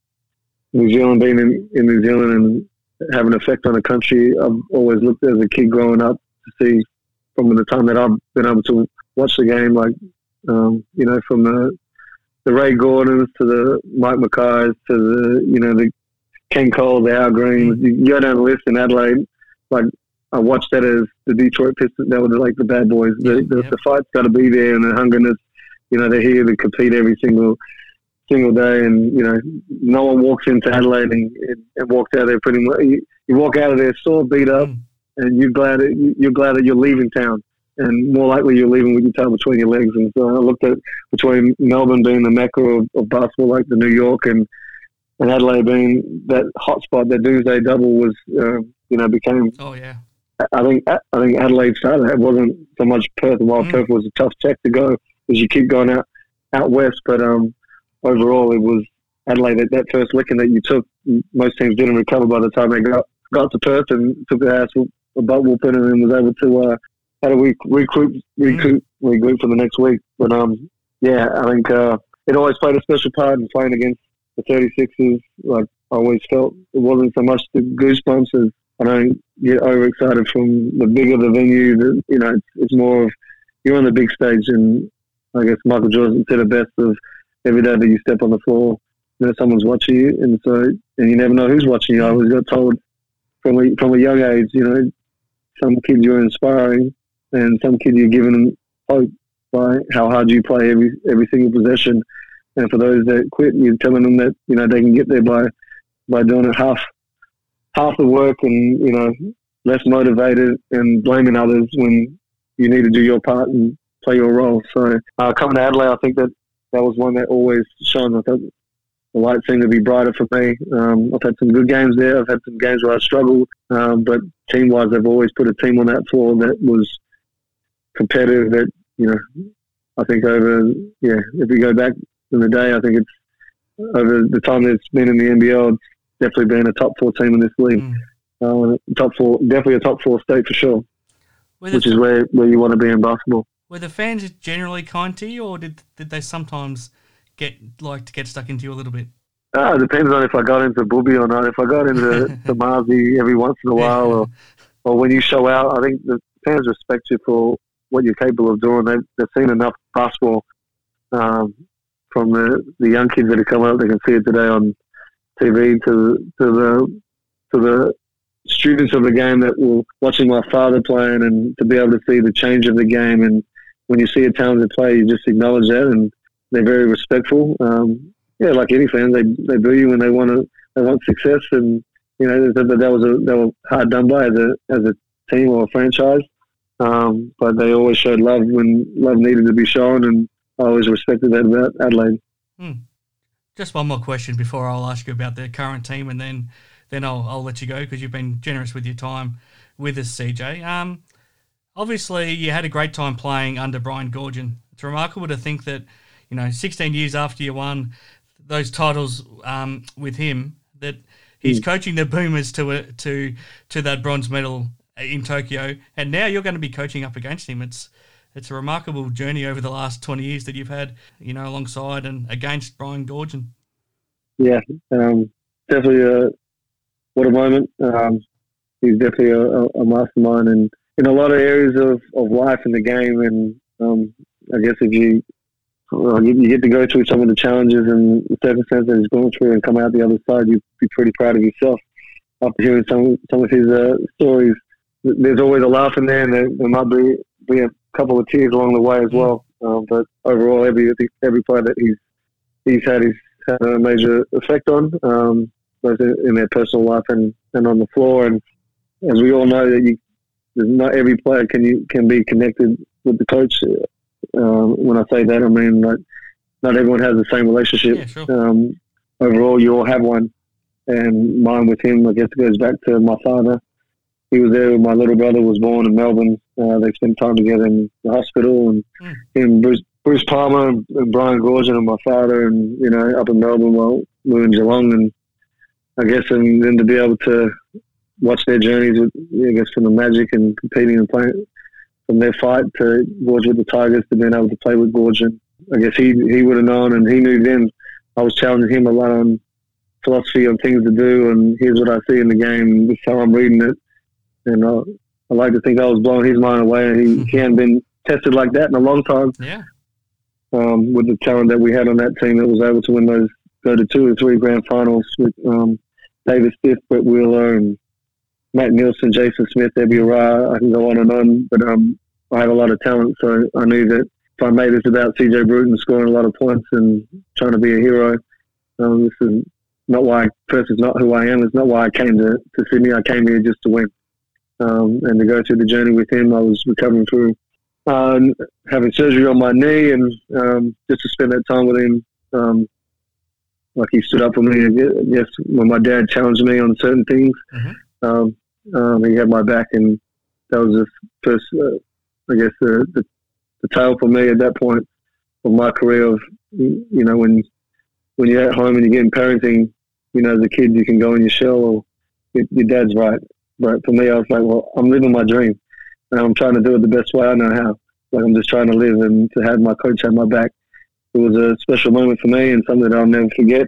New Zealand being in, in New Zealand and having an effect on the country, I've always looked as a kid growing up to see from the time that I've been able to watch the game, like, um, you know, from the, the Ray Gordons to the Mike McKays to the, you know, the Ken Cole, the Al Greens, you go down the list in Adelaide, like, I watched that as the Detroit Pistons. That were like the bad boys. The, the, Yep. the fight's got to be there, and the hungerness. You know, they're here to compete every single single day, and you know, no one walks into Adelaide and, and, walks out there pretty much. You, you walk out of there sore beat up, Mm. and you're glad that, you're glad that you're leaving town, and more likely you're leaving with your tail between your legs. And so I looked at between Melbourne being the mecca of, of basketball, like the New York, and and Adelaide being that hotspot, that Doomsday Double was, uh, you know, became Oh yeah, I think I think Adelaide started. It wasn't so much Perth. While Mm. Perth was a tough check to go as you keep going out out west, but um, overall it was Adelaide. That, that first licking that you took, most teams didn't recover by the time they got got to Perth and took the ass a butt whooping and then was able to uh, had a week recruit recruit regroup for the next week. But um, yeah, I think uh, it always played a special part in playing against the 36ers. Like I always felt it wasn't so much the goosebumps as I don't get overexcited from the bigger the venue. The, you know, it's, it's more of you're on the big stage, and I guess Michael Jordan said it best of every day that you step on the floor, you know, someone's watching you, and so and you never know who's watching you. I always got told from a from a young age, you know, some kids you're inspiring, and some kids you're giving them hope by how hard you play every every single possession. And for those that quit, you're telling them that you know they can get there by by doing it half half the work and you know less motivated and blaming others when you need to do your part and play your role. So uh, coming to Adelaide, I think that that was one that always shone. I thought the light seemed to be brighter for me. Um, I've had some good games there. I've had some games where I struggled, um, but team wise, I've always put a team on that floor that was competitive. That you know, I think over yeah, if we go back in the day, I think it's over the time that it's been in the NBL, it's definitely been a top four team in this league. Mm. Uh, top four, definitely a top four state for sure, which is where, where you want to be in basketball. Were the fans generally kind to you, or did did they sometimes get like to get stuck into you a little bit? Uh, it depends on if I got into Booby or not. If I got into the Marzi every once in a while, or, or when you show out, I think the fans respect you for what you're capable of doing. They've, they've seen enough basketball um, from the, the young kids that are coming up. They can see it today on TV to to the to the students of the game that were watching my father playing, and to be able to see the change of the game. And when you see a talented player, you just acknowledge that, and they're very respectful. Um, yeah, like any fan, they they boo you when they want to they want success, and you know that, that was a they were hard done by as a as a team or a franchise. Um, but they always showed love when love needed to be shown, and I always respected that about Adelaide. Just one more question before I'll ask you about the current team, and then then I'll I'll let you go because you've been generous with your time with us, CJ. Um, obviously you had a great time playing under Brian Goorjian. It's remarkable to think that you know 16 years after you won those titles um, with him, that he's coaching the Boomers to a, to to that bronze medal in Tokyo, and now you're going to be coaching up against him. It's it's a remarkable journey over the last 20 years that you've had, you know, alongside and against Brian Goorjian. Yeah, um, definitely a what a moment. Um, he's definitely a, a, a mastermind, and in a lot of areas of, of life in the game. And um, I guess if you well, you, you get to go through some of the challenges and the circumstances that he's going through and come out the other side, you'd be pretty proud of yourself. After hearing some some of his uh, stories, there's always a laugh in there, and there, there might be be a couple of tears along the way as well. Um, but overall, every every player that he's he's had he's had a major effect on, um, both in, in their personal life and, and on the floor. And as we all know, that you not every player can you can be connected with the coach. Um, when I say that, I mean like not everyone has the same relationship. Yeah, sure. um, overall, you all have one, and mine with him, I guess, goes back to my father. He was there when my little brother was born in Melbourne. Uh, they spent time together in the hospital, and Mm. him, Bruce, Bruce Palmer, and, and Brian Goorjian, and my father, and you know, up in Melbourne while we were in Geelong, and I guess, and then to be able to watch their journeys, with, I guess, from the Magic and competing and playing from their fight to Gorge with the Tigers to being able to play with Goorjian. I guess he he would have known, and he knew then. I was challenging him a lot on philosophy on things to do, and here's what I see in the game. This is how I'm reading it, and uh, I like to think I was blowing his mind away. And he, he hadn't been tested like that in a long time Yeah. um, with the talent that we had on that team that was able to win those, go to two or three grand finals with um, David Stiff, Brett Wheeler, and Matt Nielsen, Jason Smith, Debbie Ra. I can go on and on, but um, I had a lot of talent, so I knew that if I made this about CJ Bruton scoring a lot of points and trying to be a hero, um, this is not why. First, it's not who I am. It's not why I came to, to Sydney. I came here just to win, um, and to go through the journey with him. I was recovering through uh, having surgery on my knee, and um, just to spend that time with him. Um, like he stood up for me. I guess when my dad challenged me on certain things, Mhm. Um, he had my back, and that was the first, uh, I guess, the, the the tale for me at that point of my career. Of you know, when when you're at home and you're getting parenting, you know, as a kid, you can go in your shell, or your, your dad's right. But for me, I was like, well, I'm living my dream, and I'm trying to do it the best way I know how. Like I'm just trying to live, and to have my coach have my back, it was a special moment for me and something that I'll never forget.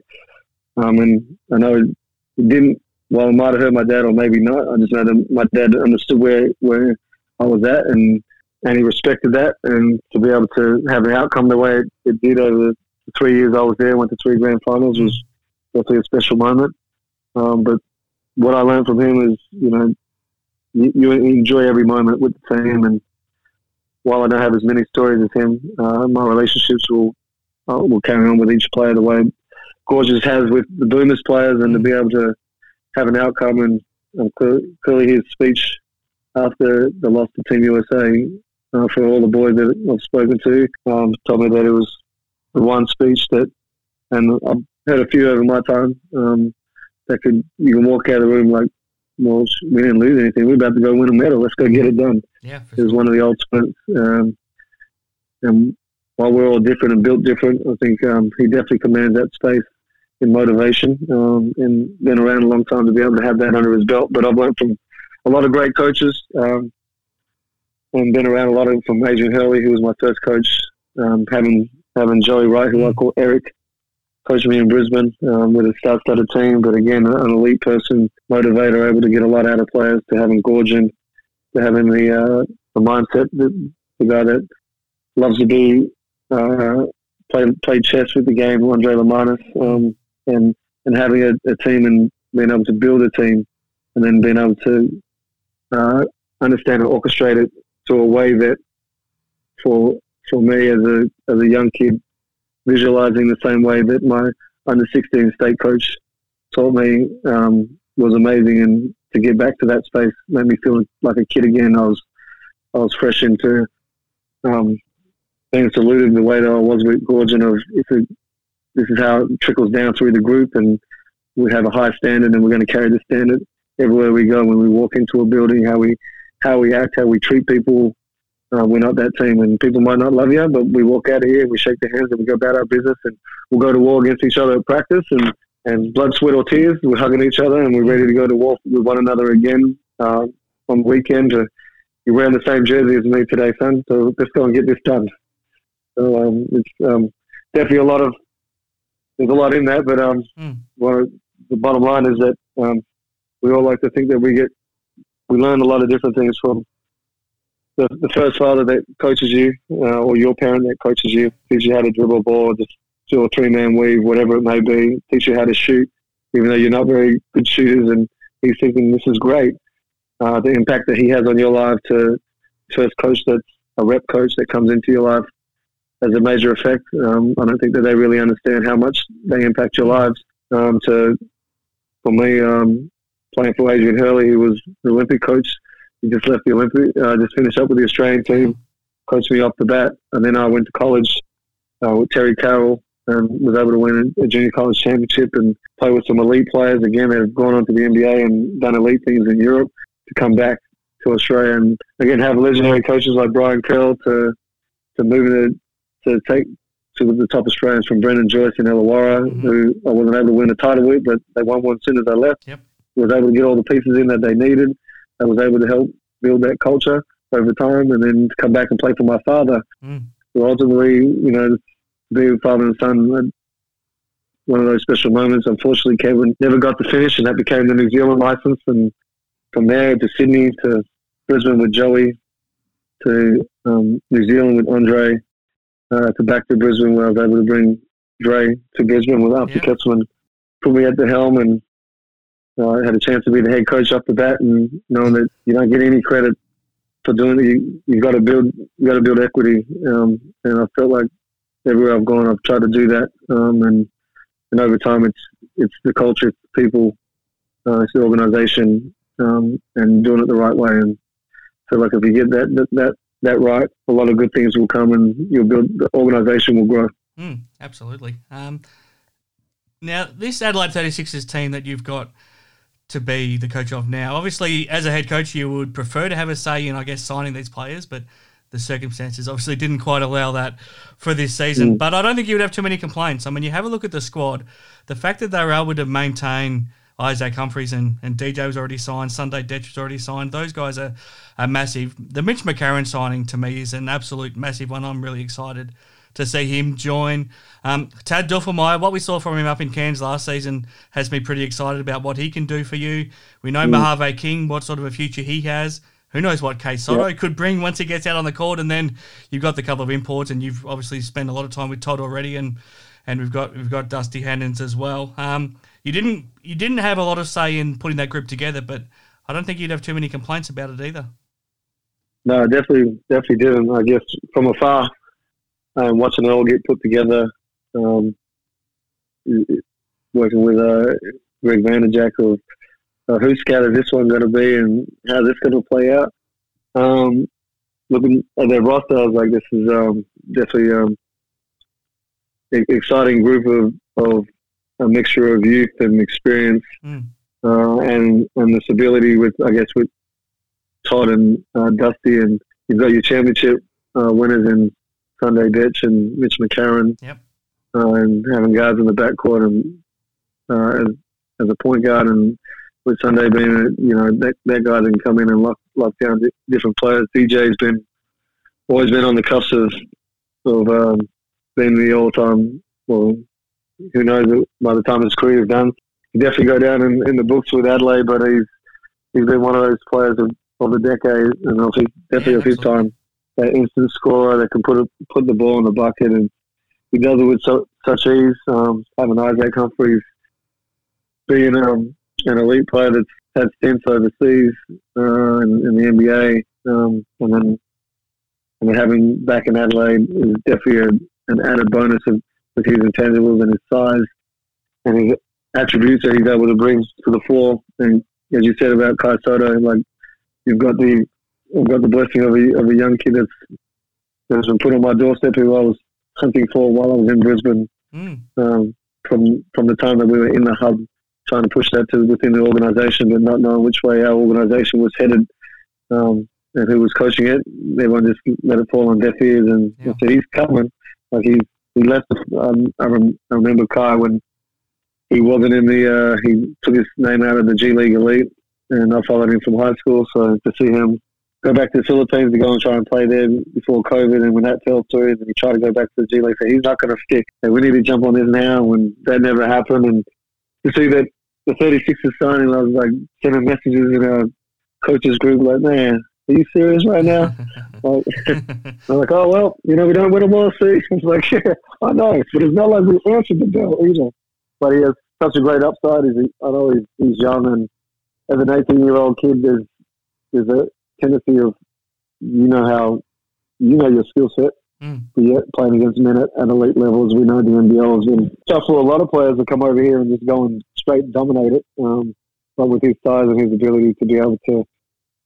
Um, and I know it didn't. Well, it might have hurt my dad, or maybe not. I just know that my dad understood where where I was at, and and he respected that. And to be able to have an outcome the way it, it did over the three years I was there, went to three grand finals, was definitely a special moment. Um, but what I learned from him is, you know, you, you enjoy every moment with the team. And while I don't have as many stories as him, uh, my relationships will uh, will carry on with each player the way Gorgeous has with the Boomers players, and to be able to have an outcome and um, clearly his speech after the loss to Team USA uh, for all the boys that I've spoken to um, told me that it was the one speech that, and I've heard a few over my time um, that could you can walk out of the room like, well, we didn't lose anything. We're about to go win a medal. Let's go get it done. Yeah, it was one of the ultimates. Um, and while we're all different and built different, I think um, he definitely commands that space in motivation um, and been around a long time to be able to have that under his belt. But I've learned from a lot of great coaches um, and been around a lot of from Adrian Hurley, who was my first coach, um, having having Joey Wright, who I call Eric, coached me in Brisbane um, with a star-studded team. But again, an elite person, motivator, able to get a lot out of players. To having Goorjian, to having the uh, the mindset, that, the guy that loves to be uh, play play chess with the game, Andre Lemanis, um, and and having a, a, team and being able to build a team, and then being able to uh, understand and orchestrate it to a way that for for me as a as a young kid, visualizing the same way that my under 16 state coach taught me um, was amazing, and to get back to that space made me feel like a kid again. I was I was fresh into um, being saluted the way that I was with Goorjian of if it, this is how it trickles down through the group, and we have a high standard, and we're going to carry the standard everywhere we go. When we walk into a building, how we how we act, how we treat people. Uh, we're not that team, and people might not love you, but we walk out of here, we shake their hands, and we go about our business, and we'll go to war against each other at practice, and and blood, sweat, or tears, we're hugging each other, and we're ready to go to war with one another again uh, on the weekend. To, you're wearing the same jersey as me today, son. So let's go and get this done. So um, it's um, definitely a lot of there's a lot in that, but um, mm. the bottom line is that um, we all like to think that we get we learn a lot of different things from the, the first father that coaches you, uh, or your parent that coaches you, teaches you how to dribble a ball, just do a three man weave, whatever it may be, teach you how to shoot, even though you're not very good shooters, and he's thinking this is great. Uh, the impact that he has on your life to first coach that's a rep coach that comes into your life as a major effect. Um, I don't think that they really understand how much they impact your lives. Um, to for me, um, playing for Adrian Hurley, who was the Olympic coach, he just left the Olympic, uh, just finished up with the Australian team, coached me off the bat, and then I went to college uh, with Terry Carroll and was able to win a junior college championship and play with some elite players again that have gone on to the NBA and done elite things in Europe to come back to Australia and again have legendary coaches like Brian Kerr to to move into to take to the top Australians from Brendan Joyce and Illawarra, mm-hmm. who I wasn't able to win a title with, but they won one as soon as I left. Yep. Was able to get all the pieces in that they needed. I was able to help build that culture over time, and then come back and play for my father. Mm. So ultimately, you know, being father and son, one of those special moments. Unfortunately, Kevin never got to finish, and that became the New Zealand license. And from there to Sydney to Brisbane with Joey, to um, New Zealand with Andre, uh, to back to Brisbane where I was able to bring Dre to Brisbane with Alfie yeah. Ketzman put me at the helm and uh, I had a chance to be the head coach off the bat and knowing that you don't get any credit for doing it, you, you've got to build, you got to build equity. Um, and I felt like everywhere I've gone, I've tried to do that. Um, and, and over time, it's, it's the culture, it's the people, uh, it's the organization, um, and doing it the right way. And I feel like if you get that, that, that that right, a lot of good things will come, and you'll build the organisation will grow. Mm, absolutely. Um, now, this Adelaide 36ers team that you've got to be the coach of now, obviously, as a head coach, you would prefer to have a say in, I guess, signing these players, but the circumstances obviously didn't quite allow that for this season. Mm. But I don't think you would have too many complaints. I mean, you have a look at the squad, the fact that they were able to maintain Isaac Humphries and, and DJ was already signed. Sunday Dech was already signed. Those guys are, are massive. The Mitch McCarron signing to me is an absolute massive one. I'm really excited to see him join. Um, Tad Dufelmeier, what we saw from him up in Cairns last season has me pretty excited about what he can do for you. We know mm. Mojave King, what sort of a future he has. Who knows what Kai Sotto yep. could bring once he gets out on the court, and then you've got the couple of imports, and you've obviously spent a lot of time with Todd already, and and we've got we've got Dusty Hannahs as well. Um, you didn't you didn't have a lot of say in putting that group together, but I don't think you'd have too many complaints about it either. No, definitely, definitely didn't. I guess from afar, um, watching it all get put together, um, working with uh, Greg Vanderjagt of uh, whose scout is this one going to be and how this going to play out. Um, looking at their roster, I was like, this is um, definitely um, exciting group of, of a mixture of youth and experience, Mm. uh, and and this ability with I guess with Todd and uh, Dusty, and you've got your championship uh, winners in Sunday Dech and Mitch McCarron, Yep. uh, and having guards in the backcourt and uh, as, as a point guard, and with Sunday being a, you know that that guy can come in and lock lock down different players. DJ's been always been on the cusp of of um, being the all time well who knows by the time his career is done. He definitely go down in, in the books with Adelaide, but he's he's been one of those players of, of the decade, and of his, definitely Yeah, of his time. That instant scorer that can put a, put the ball in the bucket, and he does it with so, such ease. Um, having Isaac Humphries being um, an elite player that's had stints overseas uh, in, in the NBA, um, and then and then having back in Adelaide is definitely a, an added bonus of with his intangibles and his size and his attributes that he's able to bring to the floor. And as you said about Kai Sotto, like you've got the you've got the blessing of a, of a young kid that's that's been put on my doorstep who I was hunting for while I was in Brisbane Mm. um, from from the time that we were in the hub, trying to push that to within the organisation, but not knowing which way our organisation was headed um, and who was coaching it. Everyone just let it fall on deaf ears, and Yeah. so he's coming. Like he he left. Um, I, rem- I remember Kai when he wasn't in the. Uh, he took his name out of the G League Elite, and I followed him from high school. So to see him go back to the Philippines to go and try and play there before COVID, and when that fell through, and he tried to go back to the G League, so he's not going to stick. And we need to jump on this now. When that never happened, and to see that the 36ers signing, I was like sending messages in our coaches group, like, man, are you serious right now? like, I'm like, oh well, you know, we don't win them all, see. It's like, yeah, I know, but it's not like we answered the bell either. But he has such a great upside. He's, I know he's, he's young, and as an 18 year old kid, there's there's a tendency of you know how you know your skill set. Mm. But yet playing against men at, at elite levels, we know the NBL has been tough for a lot of players to come over here and just go and straight dominate it. Um, but with his size and his ability to be able to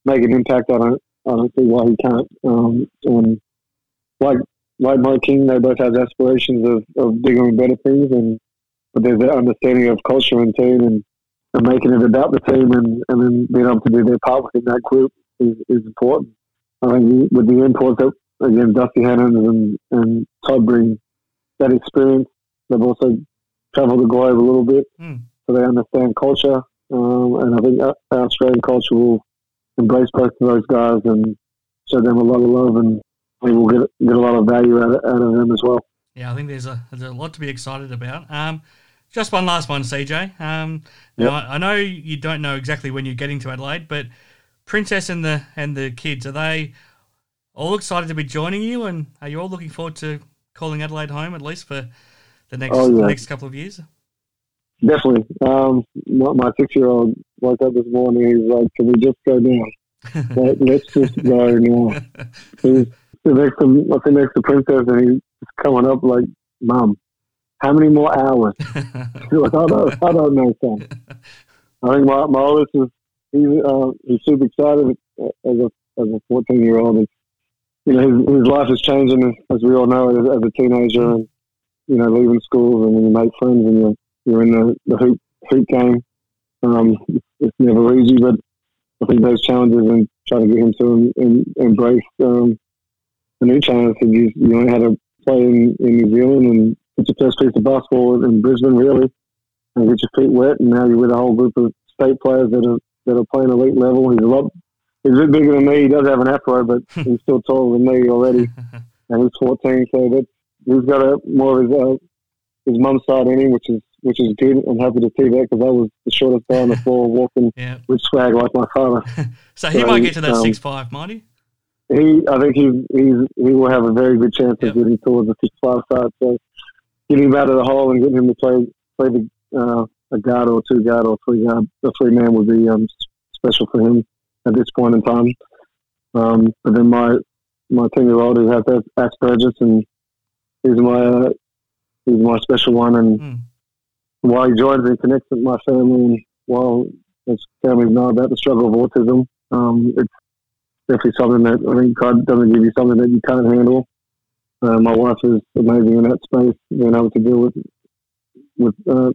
make an impact, I don't, I don't see why he can't. Um, and like like Mo King, they both have aspirations of, of bigger and better things, and but there's that understanding of culture and team and, and making it about the team, and, and then being able to do their part within that group is, is important. I think with the imports that again Dusty Hannahs and, and Todd bring that experience, they've also travelled the globe a little bit, Mm. so they understand culture, um, and I think our Australian culture will embrace both of those guys and show them a lot of love, and we will get get a lot of value out of, out of them as well. Yeah, I think there's a there's a lot to be excited about. Um, just one last one, CJ. Um, now I, I know you don't know exactly when you're getting to Adelaide, but Princess and the and the kids are they all excited to be joining you, and are you all looking forward to calling Adelaide home at least for the next Oh, yeah. the next couple of years? Definitely. Um, my, my six year old woke up this morning. He's like, "Can we just go now? like, let's just go now." He's sitting next to I sit next to Princess, and he's coming up like, "Mom, how many more hours?" Like, "I don't, I don't know, son." I think my my oldest is he's uh, he's super excited as a as a fourteen year old. You know, his, his life is changing as we all know as, as a teenager, and you know, leaving schools and when you make friends and you're you're in the, the hoop hoop game. Um, it's, never easy, but I think those challenges and trying to get him to em, em, embrace um, a new challenge. And you, you know how to play in, in New Zealand and it's your first piece of basketball in Brisbane, really, and get your feet wet. And now you're with a whole group of state players that are that are playing elite level. He's a lot. He's a bit bigger than me. He does have an afro, but he's still taller than me already. and he's 14, so that's he's got a more of his uh, his mum's side in him, which is which is good. I'm happy to see that because I was the shortest guy on the floor walking Yeah. with swag like my father. So he So, might get to that um, six five, might he? He, I think he he's, he will have a very good chance Yep. of getting towards the six five side. So getting him out of the hole and getting him to play play the uh, a guard or two guard or three guard, a three man would be um, special for him at this point in time. Um, but then my my ten year old who has Asperger's and he's my uh, he's my special one and Mm. While he joins and connects with my family and while as family know about the struggle of autism. Um, it's definitely something that I think God doesn't give you something that you can't handle. Uh, my wife is amazing in that space, being able to deal with with uh,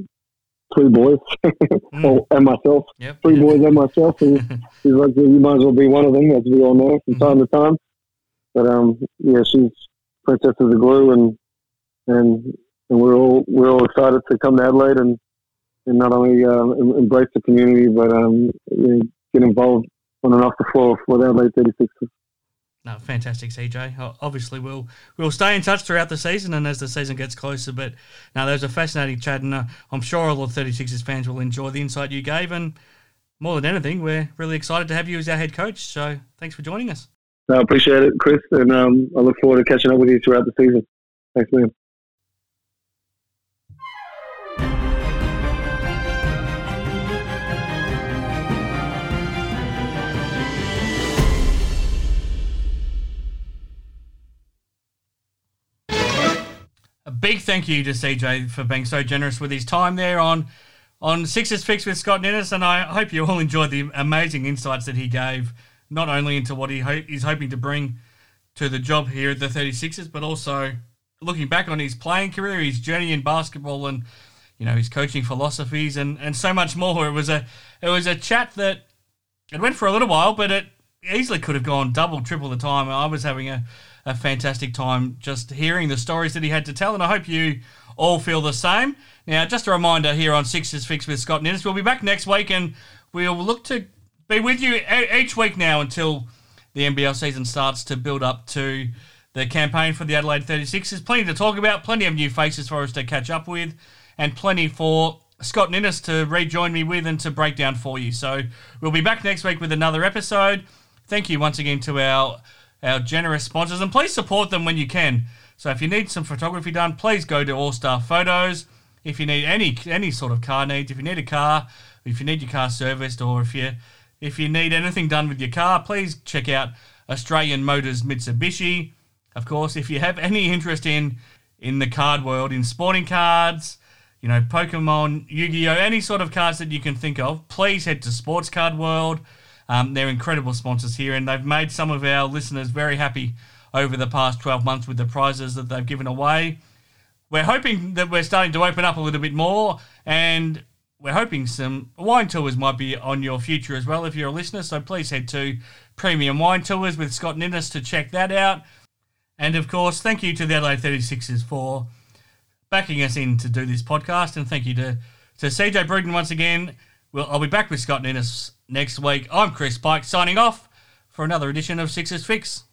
three boys mm. oh, and myself, yep. three boys and myself. And she's like, you might as well be one of them, as we all know from mm-hmm. time to time. But um, yeah, she's princess of the glue, and and and we're all we're all excited to come to Adelaide and and not only uh, embrace the community, but um, you know, get involved on and off the floor for the Adelaide 36ers. No, fantastic, CJ. Obviously, we'll we'll stay in touch throughout the season and as the season gets closer. But now there's a fascinating chat, and uh, I'm sure all of 36ers fans will enjoy the insight you gave. And more than anything, we're really excited to have you as our head coach. So thanks for joining us. I appreciate it, Chris, and um, I look forward to catching up with you throughout the season. Thanks, man. Big thank you to CJ for being so generous with his time there on on Sixers Fix with Scott Ninnis, and I hope you all enjoyed the amazing insights that he gave, not only into what he ho- is hoping to bring to the job here at the 36ers, but also looking back on his playing career, his journey in basketball, and you know his coaching philosophies, and, and so much more. It was a it was a chat that it went for a little while, but it easily could have gone double, triple the time. I was having a a fantastic time just hearing the stories that he had to tell, and I hope you all feel the same. Now, just a reminder here on Sixers Fix with Scott Ninnis, we'll be back next week, and we'll look to be with you each week now until the NBL season starts to build up to the campaign for the Adelaide 36ers. There's plenty to talk about, plenty of new faces for us to catch up with, and plenty for Scott Ninnis to rejoin me with and to break down for you. So we'll be back next week with another episode. Thank you once again to our our generous sponsors, and please support them when you can. So if you need some photography done, please go to All Star Photos. If you need any any sort of car needs, if you need a car, if you need your car serviced, or if you if you need anything done with your car, please check out Australian Motors Mitsubishi. Of course, if you have any interest in in the card world, in sporting cards, you know, Pokemon, Yu-Gi-Oh, any sort of cards that you can think of, please head to Sports Card World. Um, they're incredible sponsors here, and they've made some of our listeners very happy over the past 12 months with the prizes that they've given away. We're hoping that we're starting to open up a little bit more, and we're hoping some wine tours might be on your future as well if you're a listener. So please head to Premium Wine Tours with Scott Ninnis to check that out. And of course, thank you to the Adelaide 36ers for backing us in to do this podcast. And thank you to, to CJ Bruton once again. Well, I'll be back with Scott Ninnis next week. I'm Chris Pike signing off for another edition of Sixers Fix.